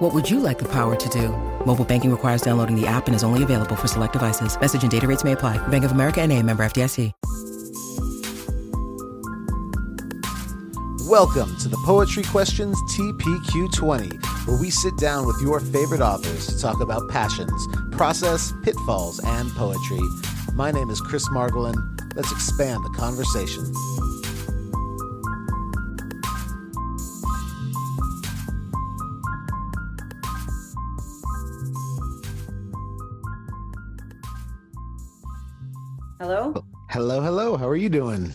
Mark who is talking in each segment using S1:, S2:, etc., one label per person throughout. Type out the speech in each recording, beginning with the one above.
S1: What would you like the power to do? Mobile banking requires downloading the app and is only available for select devices. Message and data rates may apply. Bank of America and a member FDIC.
S2: Welcome to the Poetry Questions TPQ20, where we sit down with your favorite authors to talk about passions, process, pitfalls, and poetry. My name is Chris Margolin. Let's expand the conversation.
S3: Hello.
S2: Hello, hello. How are you doing?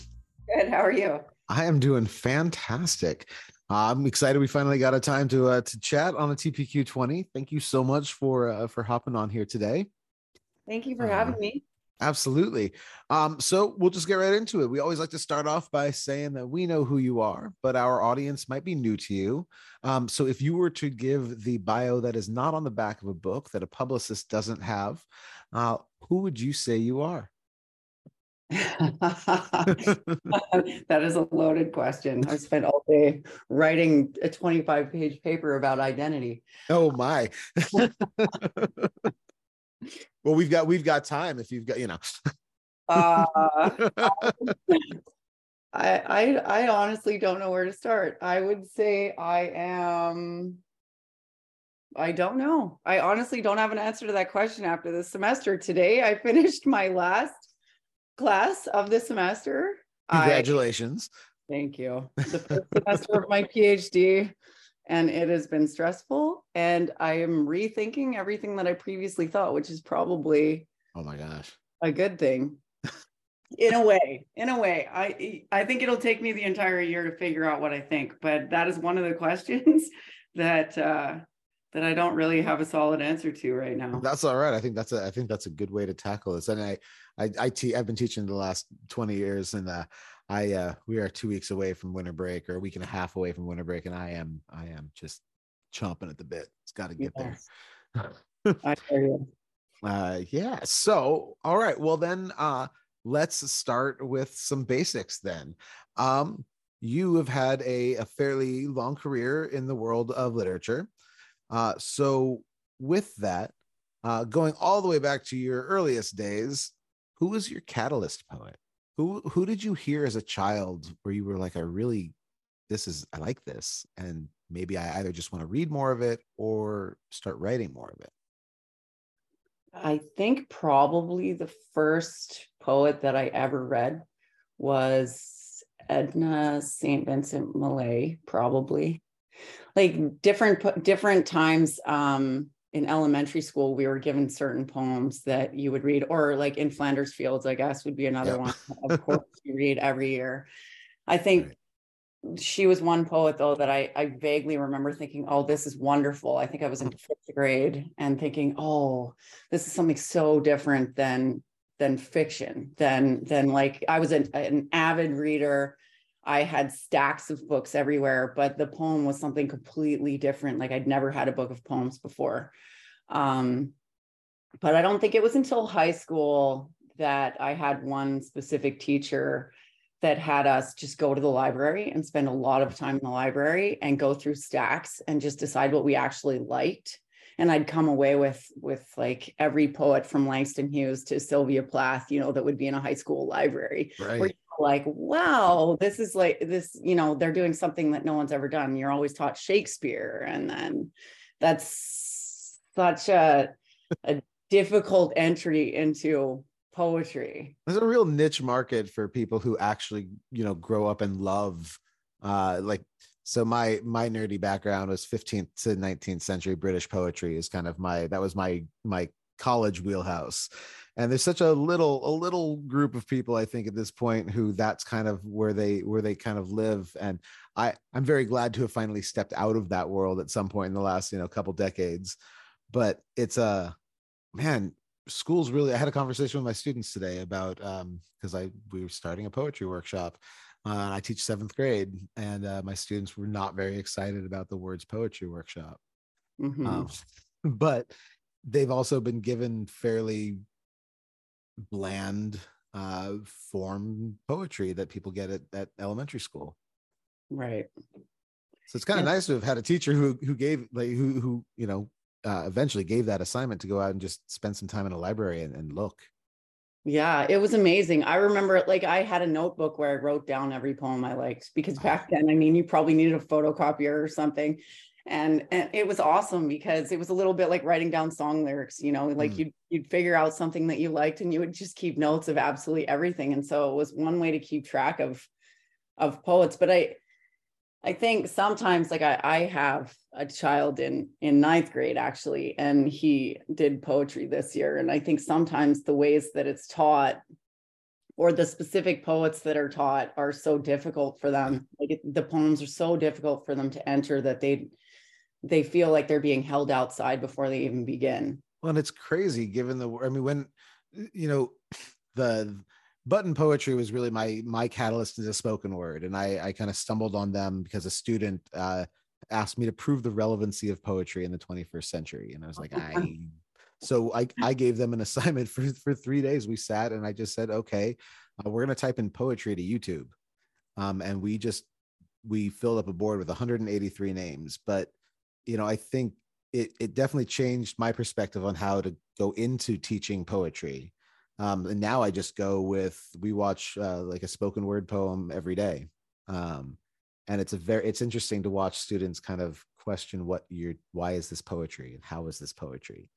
S3: Good. How are you?
S2: I am doing fantastic. Uh, I'm excited we finally got a time to uh, to chat on the TPQ 20. Thank you so much for uh, for hopping on here today.
S3: Thank you for
S2: Uh,
S3: having me.
S2: Absolutely. Um, so we'll just get right into it. We always like to start off by saying that we know who you are, but our audience might be new to you. Um, so if you were to give the bio that is not on the back of a book that a publicist doesn't have, uh, who would you say you are?
S3: that is a loaded question. I spent all day writing a 25 page paper about identity.
S2: Oh my. well, we've got we've got time if you've got, you know.
S3: Uh, I, I I honestly don't know where to start. I would say I am I don't know. I honestly don't have an answer to that question after this semester. Today I finished my last class of the semester. I-
S2: Congratulations.
S3: Thank you. The first semester of my PhD, and it has been stressful. And I am rethinking everything that I previously thought, which is probably
S2: oh my gosh.
S3: a good thing. In a way, in a way, I I think it'll take me the entire year to figure out what I think, but that is one of the questions that uh, that I don't really have a solid answer to right now.
S2: That's all right. I think that's a I think that's a good way to tackle this. And I I I te- I've been teaching the last 20 years and uh I uh we are 2 weeks away from winter break or a week and a half away from winter break and I am I am just chomping at the bit. It's got to get
S3: Yes,
S2: there.
S3: I hear you.
S2: uh yeah. So, all right. Well then uh let's start with some basics then. Um you have had a, a fairly long career in the world of literature. Uh, so with that, uh, going all the way back to your earliest days, who was your catalyst poet? Who who did you hear as a child where you were like, I really, this is I like this, and maybe I either just want to read more of it or start writing more of it.
S3: I think probably the first poet that I ever read was Edna St. Vincent Millay, probably. Like different different times um in elementary school we were given certain poems that you would read or like in Flanders Fields I guess would be another one of course you read every year. I think
S2: Right.
S3: she was one poet though that I, I vaguely remember thinking, oh, this is wonderful. I think I was in fifth grade and thinking, oh, this is something so different than than fiction, than than like I was an, an avid reader. I had stacks of books everywhere, but the poem was something completely different. Like I'd never had a book of poems before. Um, but I don't think it was until high school that I had one specific teacher that had us just go to the library and spend a lot of time in the library and go through stacks and just decide what we actually liked and i'd come away with with like every poet from langston hughes to sylvia plath you know that would be in a high school library where
S2: Right.
S3: Like wow this is like this you know they're doing something that no one's ever done you're always taught shakespeare and then that's such a, a difficult entry into poetry
S2: There's a real niche market for people who actually, you know, grow up and love uh like so my my nerdy background was 15th to 19th century British poetry is kind of my that was my my college wheelhouse. And there's such a little a little group of people I think at this point who that's kind of where they where they kind of live and I I'm very glad to have finally stepped out of that world at some point in the last, you know, couple decades. But it's a man schools really i had a conversation with my students today about um because i we were starting a poetry workshop uh, and i teach seventh grade and uh, my students were not very excited about the words poetry workshop
S3: Mhm.
S2: um, but they've also been given fairly bland uh form poetry that people get at, at elementary school
S3: right.
S2: so it's kind of
S3: Yeah.
S2: nice to have had a teacher who who gave like who who you know uh, eventually gave that assignment to go out and just spend some time in a library and, and look
S3: Yeah, it was amazing. I remember like I had a notebook where I wrote down every poem I liked because back then, I mean, you probably needed a photocopier or something. And and it was awesome because it was a little bit like writing down song lyrics, you know, like
S2: Mm.
S3: you'd you'd figure out something that you liked and you would just keep notes of absolutely everything. And so it was one way to keep track of of poets. But I I think sometimes like I, I have a child in in ninth grade actually, and he did poetry this year. And I think sometimes the ways that it's taught or the specific poets that are taught are so difficult for them. Like the poems are so difficult for them to enter that they they feel like they're being held outside before they even begin.
S2: Well, and it's crazy given the, I mean, when, you know, the button poetry was really my, my catalyst into spoken word. And I, I kind of stumbled on them because a student uh, asked me to prove the relevancy of poetry in the 21st century. And I was like, I, so I, I gave them an assignment for, for three days. We sat and I just said, okay, uh, we're going to type in poetry to YouTube. Um, and we just, we filled up a board with 183 names, but you know, I think it, it definitely changed my perspective on how to go into teaching poetry. Um, and now I just go with we watch uh, like a spoken word poem every day, um, and it's a very it's interesting to watch students kind of question what you're why is this poetry and how is this poetry,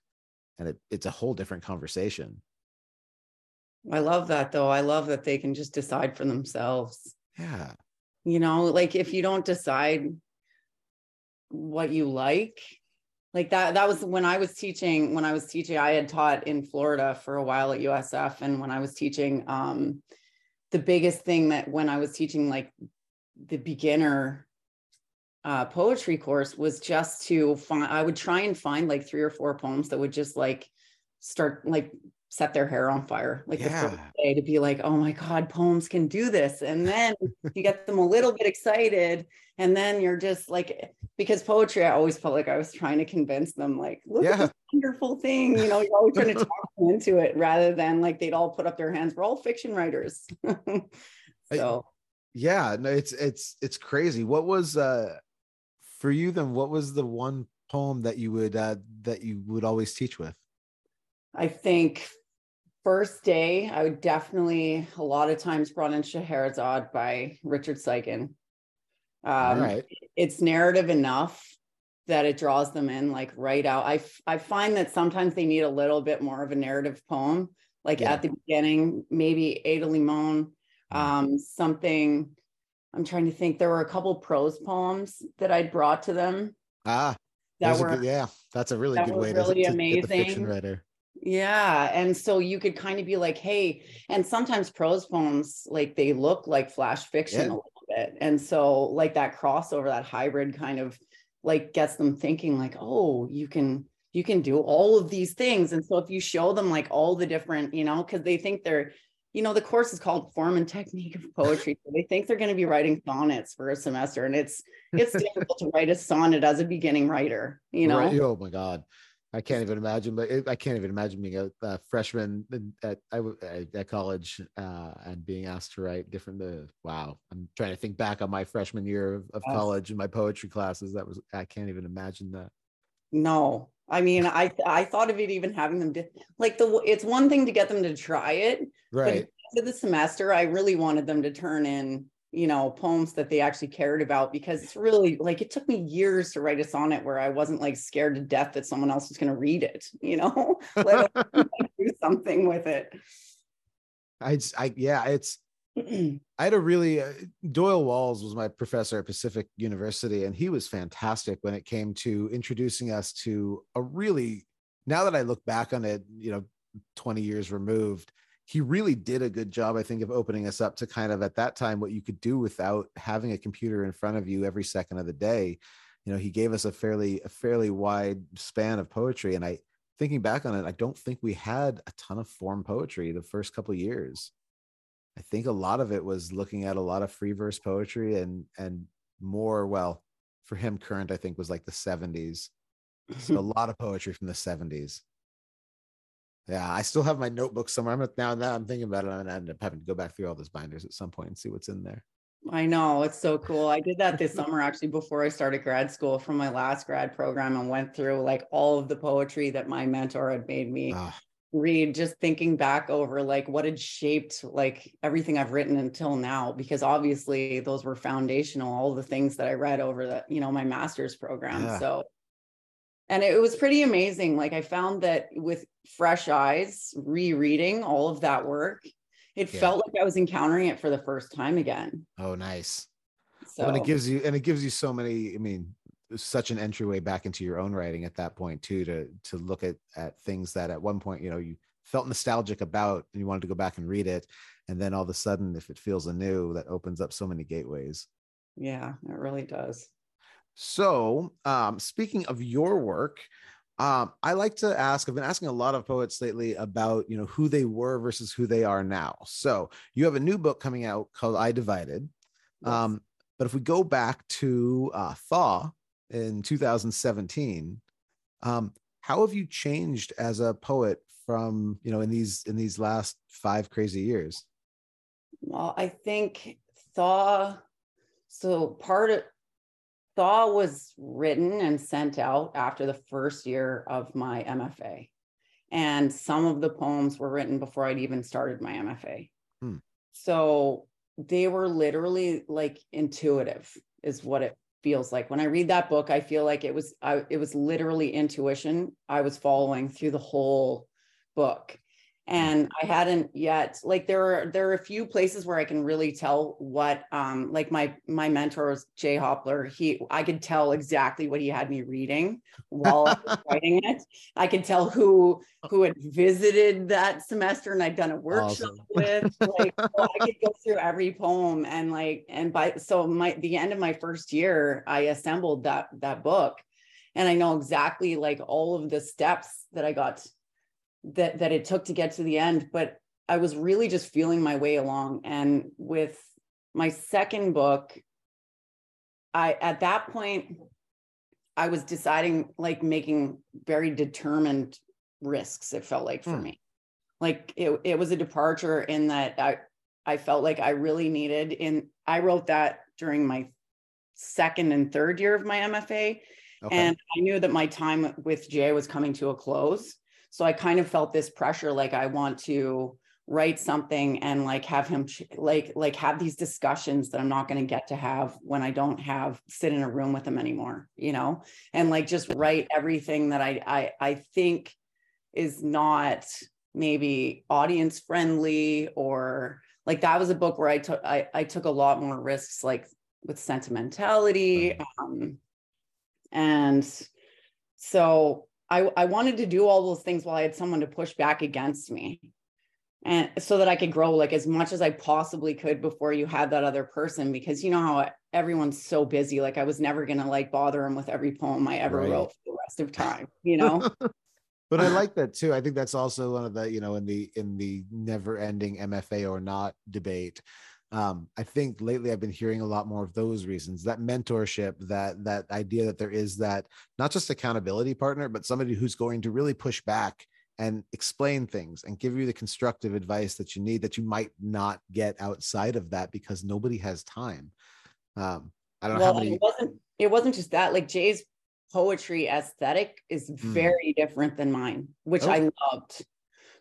S2: and it, it's a whole different conversation.
S3: I love that though. I love that they can just decide for themselves.
S2: Yeah,
S3: you know like if you don't decide what you like. Like that that was when i was teaching when i was teaching i had taught in florida for a while at usf and when i was teaching um the biggest thing that when i was teaching like the beginner uh poetry course was just to find i would try and find like three or four poems that would just like start like set their hair on fire like the first
S2: Yeah.
S3: day to be like oh my god poems can do this and then you get them a little bit excited and then you're just like because poetry i always felt like i was trying to convince them like look at
S2: Yeah.
S3: this wonderful thing you know you're always trying to talk them into it rather than like they'd all put up their hands we're all fiction writers so
S2: yeah. No, it's it's it's crazy. What was uh for you then? What was the one poem that you would uh that you would always teach with?
S3: I think first day, I would definitely a lot of times brought in Scheherazade by Richard.
S2: All
S3: Um,
S2: right.
S3: It's narrative enough that it draws them in like right out. I, f- I find that sometimes they need a little bit more of a narrative poem, like
S2: Yeah.
S3: at the beginning, maybe Ada Limon,
S2: Mm.
S3: um, something. I'm trying to think. There were a couple prose poems that I'd brought to them
S2: Ah,
S3: that were
S2: good, yeah, that's a really
S3: that
S2: good way
S3: really
S2: to, to get the fiction writer.
S3: Yeah. And so you could kind of be like, hey, and sometimes prose poems, like they look like flash fiction
S2: Yeah.
S3: a little bit. And so, like that crossover, that hybrid kind of like gets them thinking, like, oh, you can. You can do all of these things. And so if you show them like all the different, you know, because they think they're, you know, the course is called Form and Technique of Poetry. So they think they're going to be writing sonnets for a semester. And it's it's difficult to write a sonnet as a beginning writer, you know.
S2: Right. Oh my god, I can't even imagine. But it, I can't even imagine being a, a freshman at at at college uh, and being asked to write different. Uh, wow, I'm trying to think back on my freshman year of, of
S3: Yes.
S2: college and my poetry classes. That was I can't even imagine that.
S3: No, I mean, I I thought of it even having them do, like the it's one thing to get them to try it, but
S2: Right.
S3: to the semester, I really wanted them to turn in, you know, poems that they actually cared about because it's really like it took me years to write a sonnet where I wasn't like scared to death that someone else was going to read it, you know, let do something with it.
S2: I, just- I yeah, it's I had a really uh, Doyle Walls was my professor at Pacific University, and he was fantastic when it came to introducing us to a really. Now that I look back on it, you know, twenty years removed, he really did a good job, I think, of opening us up to kind of at that time what you could do without having a computer in front of you every second of the day. You know, he gave us a fairly a fairly wide span of poetry, and I thinking back on it, I don't think we had a ton of form poetry the first couple years. I think a lot of it was looking at a lot of free verse poetry and and more well for him current I think was like the 70s. So a lot of poetry from the 70s. Yeah, I still have my notebook somewhere. I'm now now I'm thinking about it. I'm gonna end up having to go back through all those binders at some point and see what's in there.
S3: I know it's so cool. I did that this summer actually before I started grad school from my last grad program and went through like all of the poetry that my mentor had made me oh. read, just thinking back over like what had shaped like everything I've written until now, because obviously those were foundational, all the things that I read over the, you know, my master's program. Yeah. So and it was pretty amazing. Like I found that with fresh eyes, rereading all of that work, it yeah. felt like I was encountering it for the first time again.
S2: Oh, nice. So well, and it gives you and it gives you so many, I mean, such an entryway back into your own writing at that point too, to to look at at things that at one point, you know, you felt nostalgic about and you wanted to go back and read it. And then all of a sudden, if it feels anew, that opens up so many gateways.
S3: Yeah, it really does.
S2: So, um, speaking of your work, um, I like to ask. I've been asking a lot of poets lately about you know who they were versus who they are now. So you have a new book coming out called "I Divided," yes. um, but if we go back to uh, Thaw in 2017, um, how have you changed as a poet from you know in these in these last five crazy years?
S3: Well, I think Thaw. So part of Thaw was written and sent out after the first year of my MFA. And some of the poems were written before I'd even started my MFA. Hmm. So they were literally like intuitive, is what it feels like. When I read that book, I feel like it was I, it was literally intuition I was following through the whole book and i hadn't yet like there are there are a few places where i can really tell what um like my my mentor was jay hopler. He i could tell exactly what he had me reading while I was writing it. I could tell who who had visited that semester and i'd done a workshop awesome. with like so i could go through every poem and like and by so my the end of my first year i assembled that that book. And i know exactly like all of the steps that i got that that it took to get to the end but i was really just feeling my way along and with my second book i at that point i was deciding like making very determined risks it felt like for hmm. me like it, it was a departure in that i i felt like i really needed in i wrote that during my second and third year of my mfa okay. and i knew that my time with jay was coming to a close so I kind of felt this pressure like I want to write something and like have him like like have these discussions that I'm not going to get to have when I don't have sit in a room with him anymore, you know? And like just write everything that I I I think is not maybe audience friendly or like that was a book where I took I, I took a lot more risks like with sentimentality um and so I, I wanted to do all those things while I had someone to push back against me. And so that I could grow like as much as I possibly could before you had that other person, because you know how everyone's so busy. Like I was never gonna like bother him with every poem I ever right. wrote for the rest of time, you know.
S2: but I like that too. I think that's also one of the, you know, in the in the never ending MFA or not debate um, I think lately I've been hearing a lot more of those reasons, that mentorship, that that idea that there is that not just accountability partner, but somebody who's going to really push back and explain things and give you the constructive advice that you need that you might not get outside of that because nobody has time. Um, I don't know
S3: well,
S2: how many.
S3: It wasn't. It wasn't just that. Like Jay's poetry aesthetic is mm. very mm. different than mine, which oh. I loved.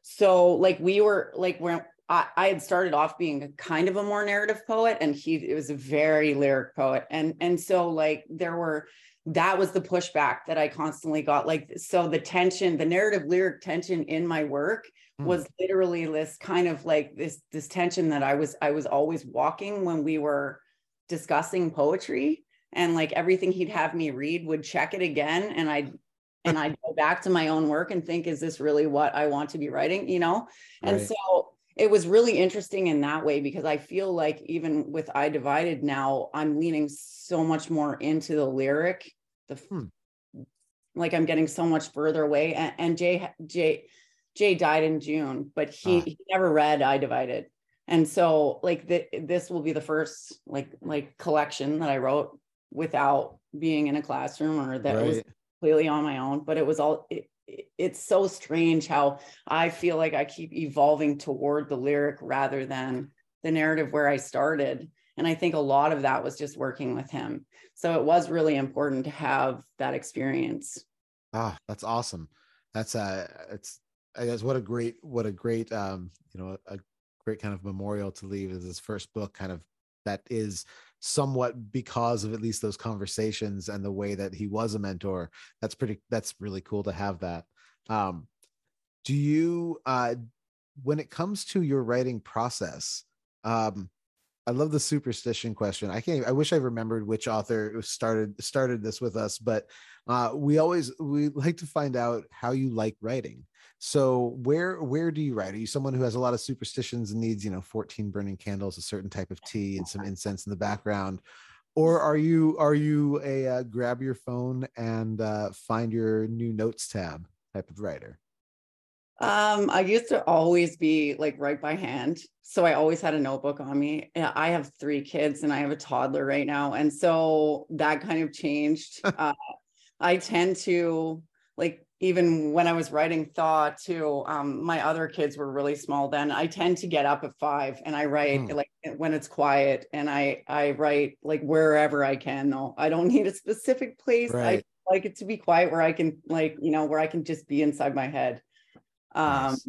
S3: So like we were like when I, I had started off being a kind of a more narrative poet and he it was a very lyric poet. And and so like there were that was the pushback that I constantly got like so the tension the narrative lyric tension in my work mm. was literally this kind of like this this tension that I was I was always walking when we were discussing poetry. And like everything he'd have me read would check it again and I'd and I'd go back to my own work and think is this really what I want to be writing you know? And so it was really interesting in that way because I feel like even with I Divided now, I'm leaning so much more into the lyric, the hmm. like I'm getting so much further away. And, and Jay Jay Jay died in June, but he, ah. he never read I Divided. And so like the, this will be the first like like collection that I wrote without being in a classroom or that right. was completely on my own. But it was all it, it's so strange how I feel like I keep evolving toward the lyric rather than the narrative where I started. And I think a lot of that was just working with him. So it was really important to have that experience.
S2: Ah, that's awesome. That's uh it's I guess what a great what a great um you know a great kind of memorial to leave as his first book kind of that is somewhat because of at least those conversations and the way that he was a mentor that's pretty that's really cool to have that um do you uh when it comes to your writing process um I love the superstition question. I can't. I wish I remembered which author started started this with us, but uh, we always we like to find out how you like writing. So where where do you write? Are you someone who has a lot of superstitions and needs you know 14 burning candles, a certain type of tea, and some incense in the background, or are you are you a uh, grab your phone and uh, find your new notes tab type of writer?
S3: Um, I used to always be like right by hand. So I always had a notebook on me. I have three kids and I have a toddler right now. And so that kind of changed. uh, I tend to like even when I was writing Thaw too, um, my other kids were really small then. I tend to get up at five and I write mm. like when it's quiet and I I write like wherever I can though. I don't need a specific place. Right. I like it to be quiet where I can like, you know, where I can just be inside my head. Um, nice.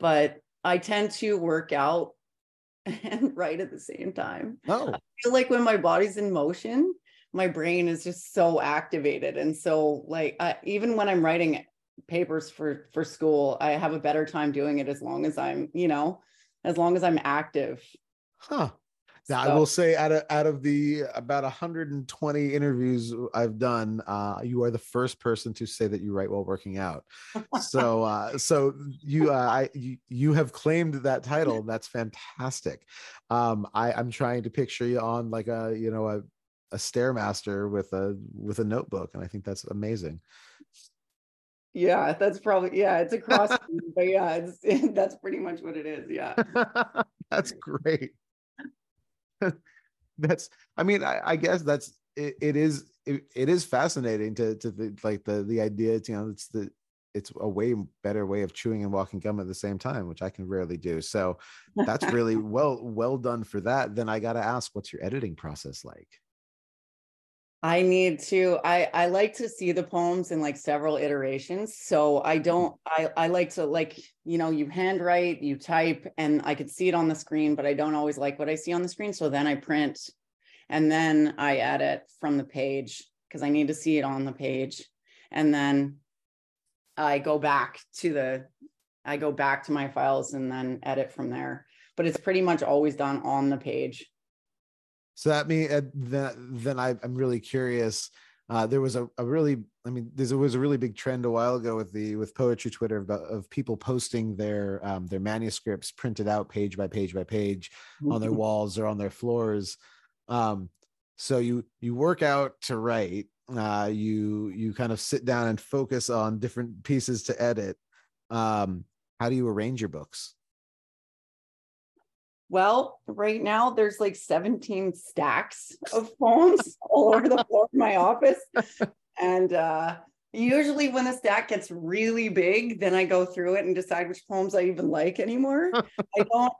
S3: But I tend to work out and write at the same time. Oh. I feel like when my body's in motion, my brain is just so activated. And so, like, I, even when I'm writing papers for for school, I have a better time doing it as long as I'm, you know, as long as I'm active.
S2: Huh. Now so. I will say, out of out of the about 120 interviews I've done, uh, you are the first person to say that you write while working out. so, uh, so you, uh, I, you, you have claimed that title. That's fantastic. Um, I, I'm trying to picture you on like a, you know, a, a stairmaster with a with a notebook, and I think that's amazing.
S3: Yeah, that's probably yeah, it's a cross, but yeah, it's that's pretty much what it is. Yeah,
S2: that's great. that's i mean i, I guess that's it, it is it, it is fascinating to to the, like the the idea you know it's the it's a way better way of chewing and walking gum at the same time which i can rarely do so that's really well well done for that then i got to ask what's your editing process like
S3: I need to I I like to see the poems in like several iterations. So I mm-hmm. don't I I like to like you know you handwrite, you type and I could see it on the screen but I don't always like what I see on the screen so then I print and then I edit from the page because I need to see it on the page and then I go back to the I go back to my files and then edit from there. But it's pretty much always done on the page.
S2: So that mean uh, then then I, I'm really curious. Uh, there was a, a really, I mean, there was a really big trend a while ago with the with poetry Twitter about of people posting their um, their manuscripts printed out page by page by page mm-hmm. on their walls or on their floors. Um, so you you work out to write. Uh, you you kind of sit down and focus on different pieces to edit. Um, how do you arrange your books?
S3: Well, right now there's like 17 stacks of poems all over the floor of my office. And uh, usually when the stack gets really big, then I go through it and decide which poems I even like anymore. I don't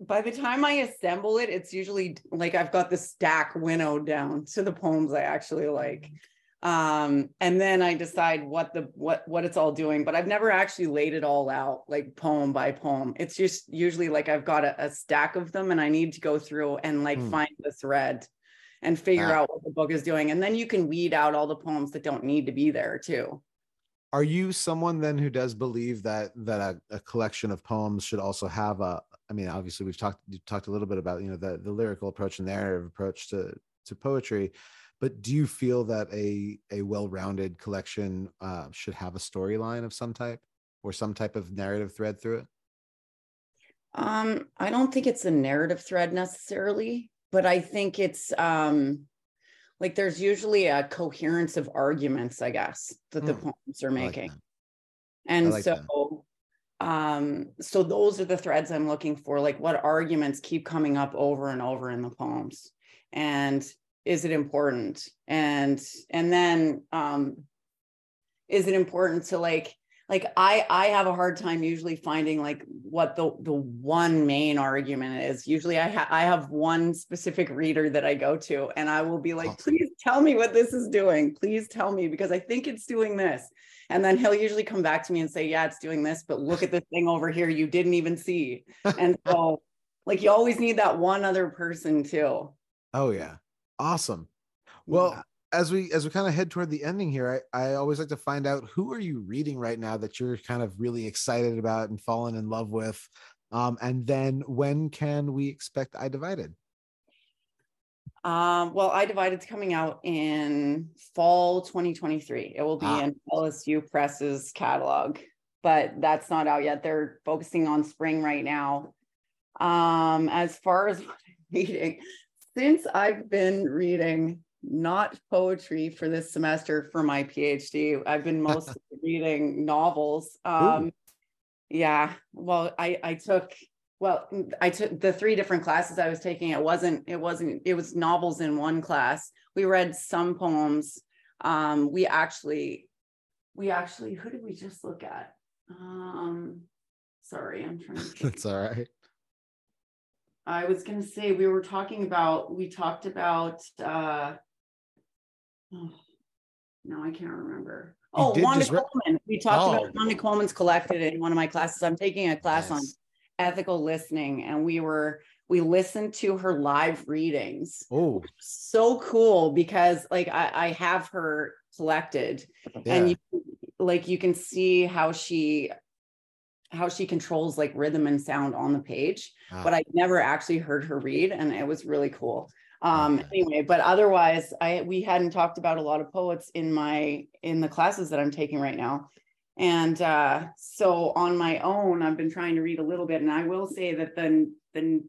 S3: by the time I assemble it, it's usually like I've got the stack winnowed down to the poems I actually like um and then i decide what the what what it's all doing but i've never actually laid it all out like poem by poem it's just usually like i've got a, a stack of them and i need to go through and like mm. find the thread and figure ah. out what the book is doing and then you can weed out all the poems that don't need to be there too
S2: are you someone then who does believe that that a, a collection of poems should also have a i mean obviously we've talked talked a little bit about you know the the lyrical approach and narrative approach to to poetry but do you feel that a a well-rounded collection uh, should have a storyline of some type or some type of narrative thread through it
S3: um i don't think it's a narrative thread necessarily but i think it's um like there's usually a coherence of arguments, I guess, that the
S2: Hmm.
S3: poems are
S2: I like
S3: making. And
S2: like
S3: so um so those are the threads I'm looking for like what arguments keep coming up over and over in the poems and is it important and and then um is it important to like like I I have a hard time usually finding like what the the one main argument is. Usually I ha- I have one specific reader that I go to and I will be like, please tell me what this is doing. Please tell me because I think it's doing this. And then he'll usually come back to me and say, yeah, it's doing this, but look at this thing over here you didn't even see. And so like you always need that one other person too.
S2: Oh yeah. Awesome. Well,
S3: Yeah.
S2: as we as we kind of head toward the ending here, I, I always like to find out who are you reading right now that you're kind of really excited about and fallen in love with. Um, and then when can we expect I Divided?
S3: Um, well, I Divided's coming out in fall 2023. It will be
S2: Ah.
S3: in LSU Press's catalog, but that's not out yet. They're focusing on spring right now. Um, as far as what I'm reading, since I've been reading not poetry for this semester for my PhD, I've been mostly reading novels. Um, yeah, well, I I took well, I took the three different classes I was taking. It wasn't, it wasn't, it was novels in one class. We read some poems. Um, we actually, we actually, who did we just look at? Um, sorry, I'm trying to.
S2: That's all right.
S3: I was gonna say, we were talking about, we talked about, uh, oh, no, I can't remember.
S2: You
S3: Oh, Wanda
S2: re-
S3: Coleman. We talked
S2: Oh.
S3: about Wanda Coleman's collected in one of my classes. I'm taking a class on ethical listening and we were, we listened to her live readings.
S2: Oh,
S3: So cool because like I, I have her collected and you like you can see how she how she controls like rhythm and sound on the page
S2: Ah,
S3: but i never actually heard her read and it was really cool um
S2: Okay.
S3: anyway but otherwise i we hadn't talked about a lot of poets in my in the classes that i'm taking right now and uh so on my own i've been trying to read a little bit and i will say that the the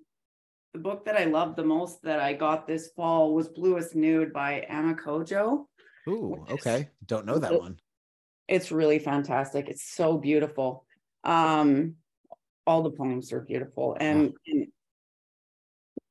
S3: the book that i loved the most that i got this fall was bluest nude by Ama Codjoe
S2: Ooh, okay. Don't know that one.
S3: it's really fantastic. It's so beautiful. Um, all the poems are beautiful, and, and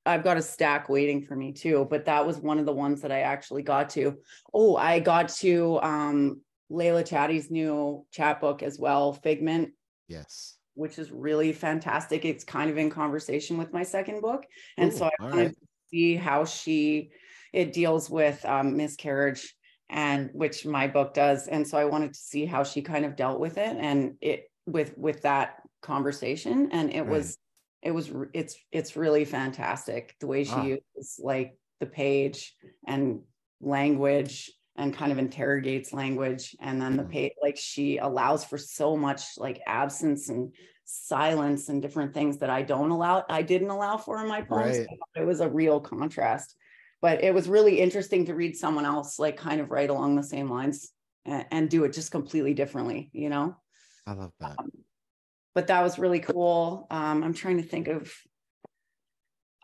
S3: I've got a stack waiting for me too. But that was one of the ones that I actually got to. Oh, I got to um, Leila Chatti's new chapbook as well, Figment,
S2: Yes.
S3: which is really fantastic. It's kind of in conversation with my second book, and
S2: Ooh,
S3: so I wanted
S2: right.
S3: to see how she it deals with um, miscarriage and which my book does and so i wanted to see how she kind of dealt with it and it with with that conversation and it
S2: Right.
S3: was it was it's it's really fantastic the way she
S2: Ah.
S3: uses like the page and language and kind of interrogates language and then the
S2: Mhm.
S3: page like she allows for so much like absence and silence and different things that i don't allow i didn't allow for in my poems
S2: Right.
S3: It was a real contrast but it was really interesting to read someone else like kind of right along the same lines and, and do it just completely differently you know
S2: I love that.
S3: but that was really cool um, i'm trying to think of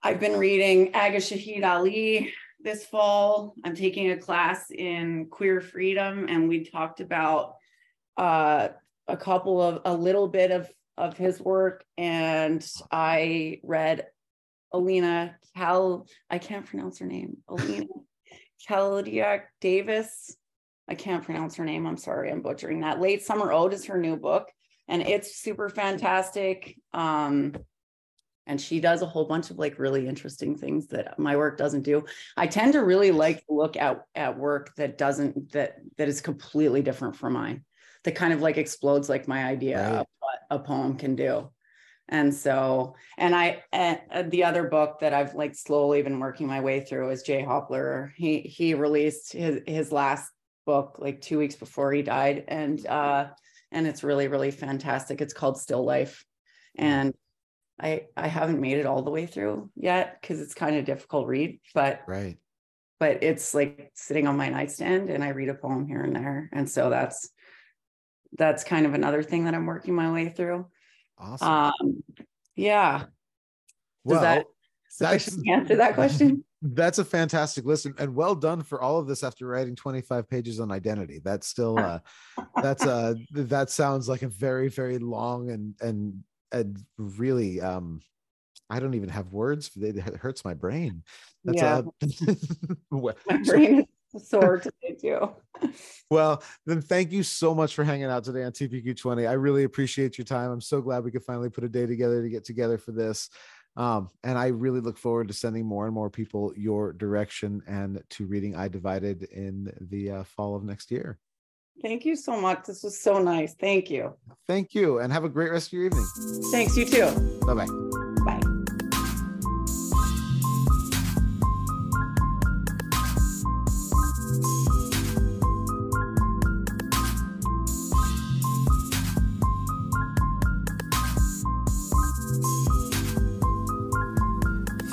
S3: i've been reading Agha Shahid Ali this fall i'm taking a class in queer freedom and we talked about uh, a couple of a little bit of of his work and i read alina cal i can't pronounce her name alina Kaldiak Davis. I can't pronounce her name. I'm sorry, I'm butchering that. Late Summer Ode is her new book, and it's super fantastic. Um, and she does a whole bunch of like really interesting things that my work doesn't do. I tend to really like to look at at work that doesn't that that is completely different from mine. That kind of like explodes like my idea
S2: Right.
S3: of what a poem can do. And so, and I, and the other book that I've like slowly been working my way through is Jay Hopler. He he released his his last book like two weeks before he died, and uh, and it's really really fantastic. It's called Still Life, and I I haven't made it all the way through yet because it's kind of difficult read, but
S2: Right.
S3: but it's like sitting on my nightstand and I read a poem here and there, and so that's that's kind of another thing that I'm working my way through.
S2: Awesome.
S3: Um, yeah. Does
S2: well,
S3: that sufficient answer that question?
S2: That's a fantastic list and well done for all of this after writing 25 pages on identity. That's still uh that's uh that sounds like a very, very long and and and really um I don't even have words for it. It hurts my brain. That's
S3: Yeah.
S2: uh,
S3: My brain is sore today too.
S2: well, then thank you so much for hanging out today on TPQ20. I really appreciate your time. I'm so glad we could finally put a day together to get together for this. Um, and I really look forward to sending more and more people your direction and to reading I Divided in the uh, fall of next year.
S3: Thank you so much. This was so nice. Thank you.
S2: Thank you and have a great rest of your evening.
S3: Thanks, you too.
S2: Bye bye.
S3: Bye.